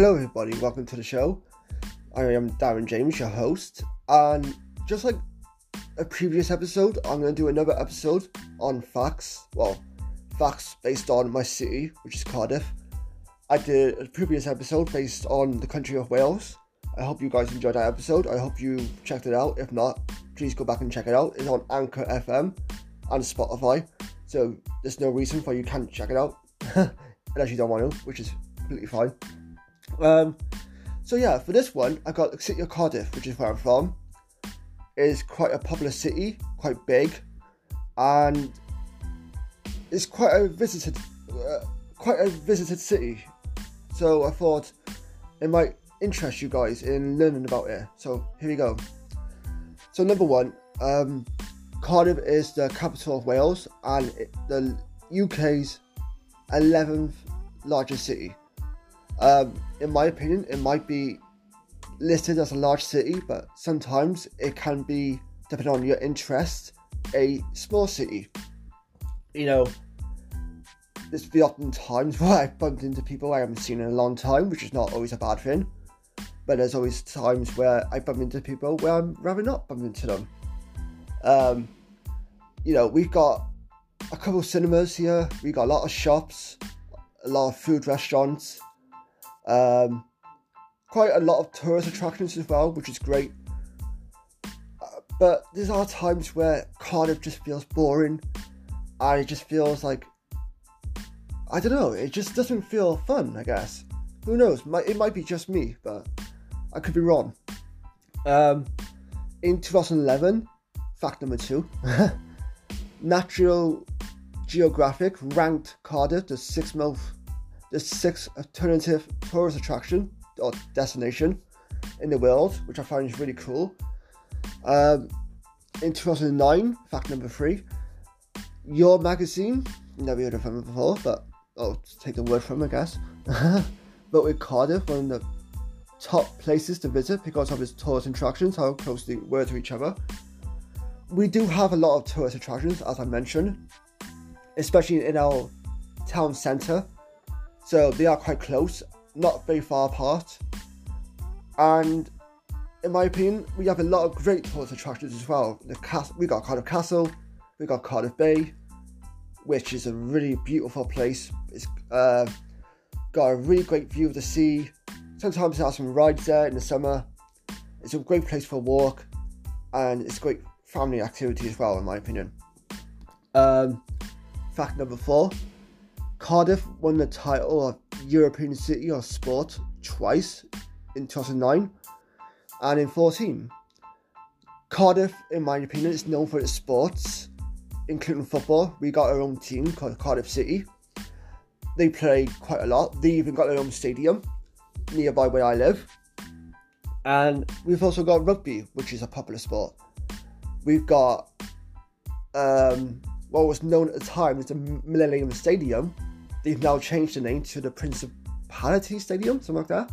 Hello, everybody. Welcome to the show. I am Darren James, your host, and just like a previous episode, I'm going to do another episode on facts. Well, facts based on my city, which is Cardiff. I did a previous episode based on the country of Wales. I hope you guys enjoyed that episode. I hope you checked it out. If not, please go back and check it out. It's on Anchor FM and Spotify, so there's no reason why you can't check it out unless you don't want to, which is completely fine. Um, so yeah, for this one, I got the city of Cardiff, which is where I'm from. It's quite a popular city, quite big, and it's quite a visited, uh, quite a visited city. So I thought it might interest you guys in learning about it. So here we go. So number one, um, Cardiff is the capital of Wales and it, the UK's 11th largest city. Um, in my opinion, it might be listed as a large city, but sometimes it can be, depending on your interest, a small city. You know, there's been often times where I've bumped into people I haven't seen in a long time, which is not always a bad thing. But there's always times where I bump into people where I'm rather not bump into them. Um, you know, we've got a couple cinemas here, we've got a lot of shops, a lot of food restaurants, um, quite a lot of tourist attractions as well, which is great. Uh, but there are times where Cardiff just feels boring, and it just feels like I don't know. It just doesn't feel fun. I guess. Who knows? It might be just me, but I could be wrong. Um, in 2011, fact number two, National Geographic ranked Cardiff the sixth most the sixth alternative tourist attraction or destination in the world, which I find is really cool. Um, in 2009, fact number three, Your Magazine, never heard of them before, but I'll take the word from I guess. but with Cardiff, one of the top places to visit because of its tourist attractions, how close they were to each other. We do have a lot of tourist attractions, as I mentioned, especially in our town centre so they are quite close, not very far apart. And in my opinion, we have a lot of great tourist attractions as well. The cast- we got Cardiff Castle, we got Cardiff Bay, which is a really beautiful place. It's uh, got a really great view of the sea. Sometimes there are some rides there in the summer. It's a great place for a walk, and it's a great family activity as well, in my opinion. Um, fact number four Cardiff won the title of European City of Sport twice in 2009 and in 14. Cardiff, in my opinion, is known for its sports, including football. We got our own team called Cardiff City. They play quite a lot. They even got their own stadium nearby where I live. And we've also got rugby, which is a popular sport. We've got um, what was known at the time as the Millennium Stadium, They've now changed the name to the Principality Stadium, something like that.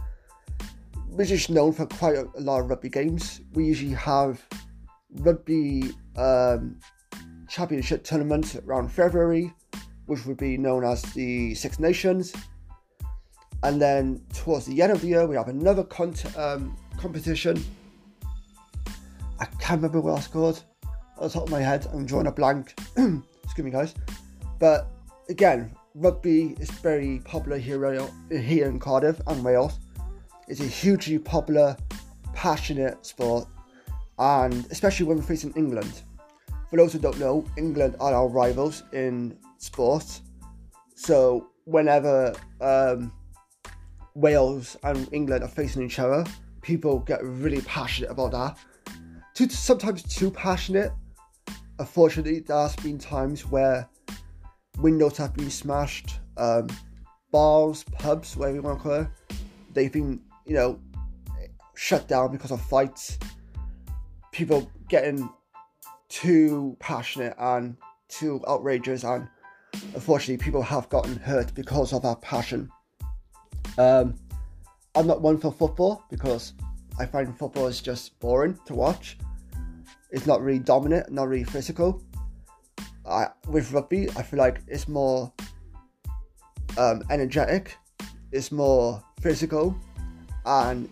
Which is known for quite a, a lot of rugby games. We usually have rugby um, championship tournament around February, which would be known as the Six Nations. And then towards the end of the year, we have another con- um, competition. I can't remember what it's called. On the top of my head, I'm drawing a blank. Excuse me, guys. But again, rugby is very popular here, here in Cardiff and Wales. It's a hugely popular, passionate sport, and especially when we're facing England. For those who don't know, England are our rivals in sports. So whenever um, Wales and England are facing each other, people get really passionate about that. Too, sometimes too passionate. Unfortunately, there's been times where windows have been smashed, um, bars, pubs, whatever you want to call it, they've been, you know, shut down because of fights. People getting too passionate and too outrageous, and unfortunately, people have gotten hurt because of that passion. Um, I'm not one for football because I find football is just boring to watch. It's not really dominant, not really physical. I, with rugby, I feel like it's more um, energetic, it's more physical, and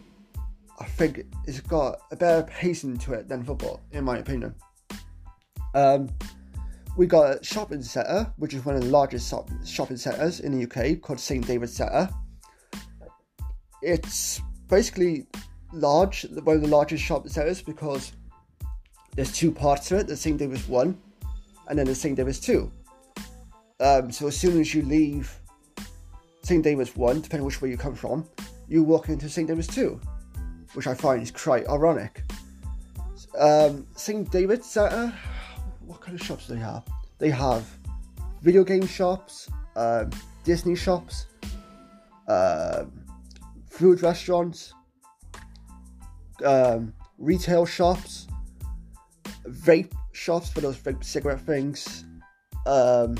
I think it's got a better pacing to it than football, in my opinion. Um, we got a shopping centre, which is one of the largest shopping centres in the UK, called St David's Centre. It's basically large, one of the largest shopping centres because there's two parts to it. The St David's one, and then the St David's two. Um, so as soon as you leave St David's one, depending which way you come from, you walk into St David's two, which I find is quite ironic. Um, St David's Centre what kind of shops do they have? They have video game shops, um, Disney shops, um, food restaurants, um, retail shops, vape shops for those cigarette things, um,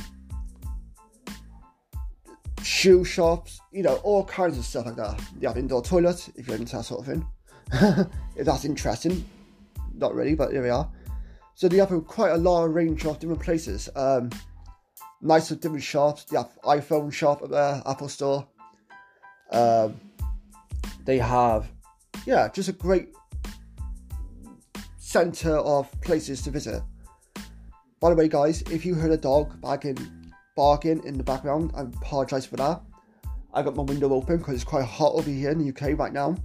shoe shops, you know, all kinds of stuff like that. They have indoor toilets if you're into that sort of thing. if that's interesting, not really, but here we are. So they have quite a large range of different places. Um, nice of different shops. They have iPhone shop at there, Apple Store. Um, they have, yeah, just a great center of places to visit. By the way, guys, if you heard a dog barking, barking in the background, I apologise for that. I got my window open because it's quite hot over here in the UK right now.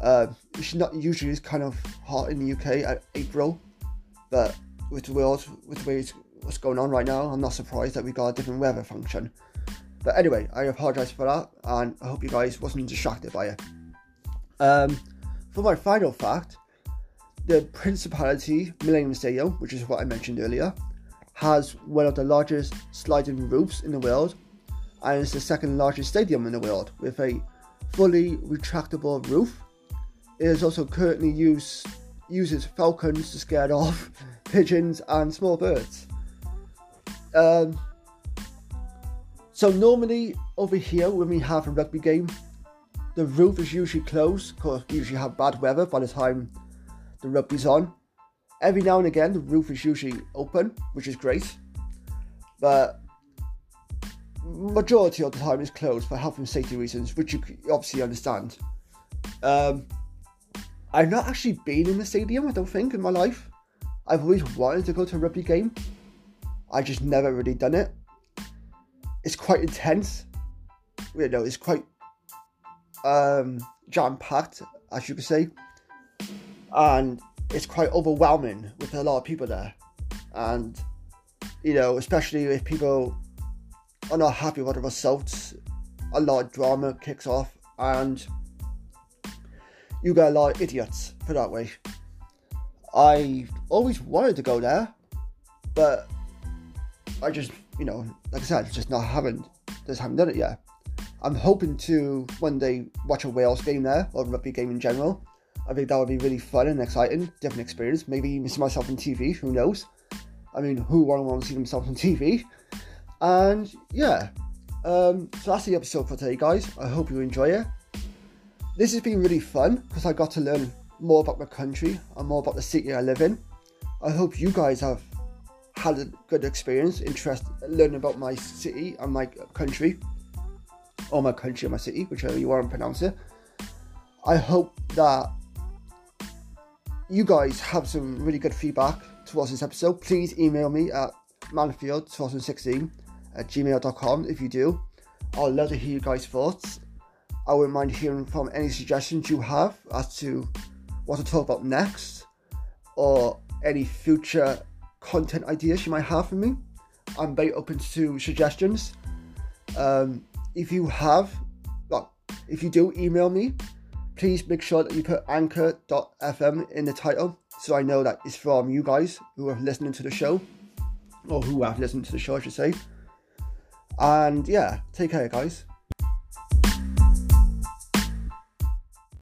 Uh, it's not usually it's kind of hot in the UK at April, but with the world, with the way it's, what's going on right now, I'm not surprised that we got a different weather function. But anyway, I apologise for that, and I hope you guys wasn't distracted by it. Um, for my final fact, the Principality Millennium Stadium, which is what I mentioned earlier, has one of the largest sliding roofs in the world, and it's the second largest stadium in the world with a fully retractable roof. It is also currently used uses falcons to scare off pigeons and small birds. Um, so normally over here when we have a rugby game, the roof is usually closed because we usually have bad weather by the time the rugby's on. Every now and again the roof is usually open, which is great. But majority of the time it's closed for health and safety reasons, which you obviously understand. Um, I've not actually been in the stadium, I don't think, in my life. I've always wanted to go to a rugby game. I just never really done it. It's quite intense. You know, it's quite um, jam packed, as you could say. And it's quite overwhelming with a lot of people there. And, you know, especially if people are not happy with the results, a lot of drama kicks off. And you get a lot of idiots, put that way. I always wanted to go there, but I just, you know, like I said, just not haven't, just haven't done it yet. I'm hoping to one day watch a Wales game there, or a rugby game in general. I think that would be really fun and exciting, different experience. Maybe even see myself on TV, who knows? I mean, who wouldn't want to see themselves on TV? And yeah, um, so that's the episode for today, guys. I hope you enjoy it. This has been really fun because I got to learn more about my country and more about the city I live in. I hope you guys have had a good experience, interest learning about my city and my country, or my country and my city, whichever you want to pronounce it. I hope that you guys have some really good feedback towards this episode. Please email me at manfield2016 at gmail.com if you do. I'd love to hear you guys' thoughts I wouldn't mind hearing from any suggestions you have as to what to talk about next or any future content ideas you might have for me. I'm very open to suggestions. Um, if you have, well, if you do email me, please make sure that you put anchor.fm in the title so I know that it's from you guys who are listening to the show, or who have listened to the show, I should say. And yeah, take care, guys.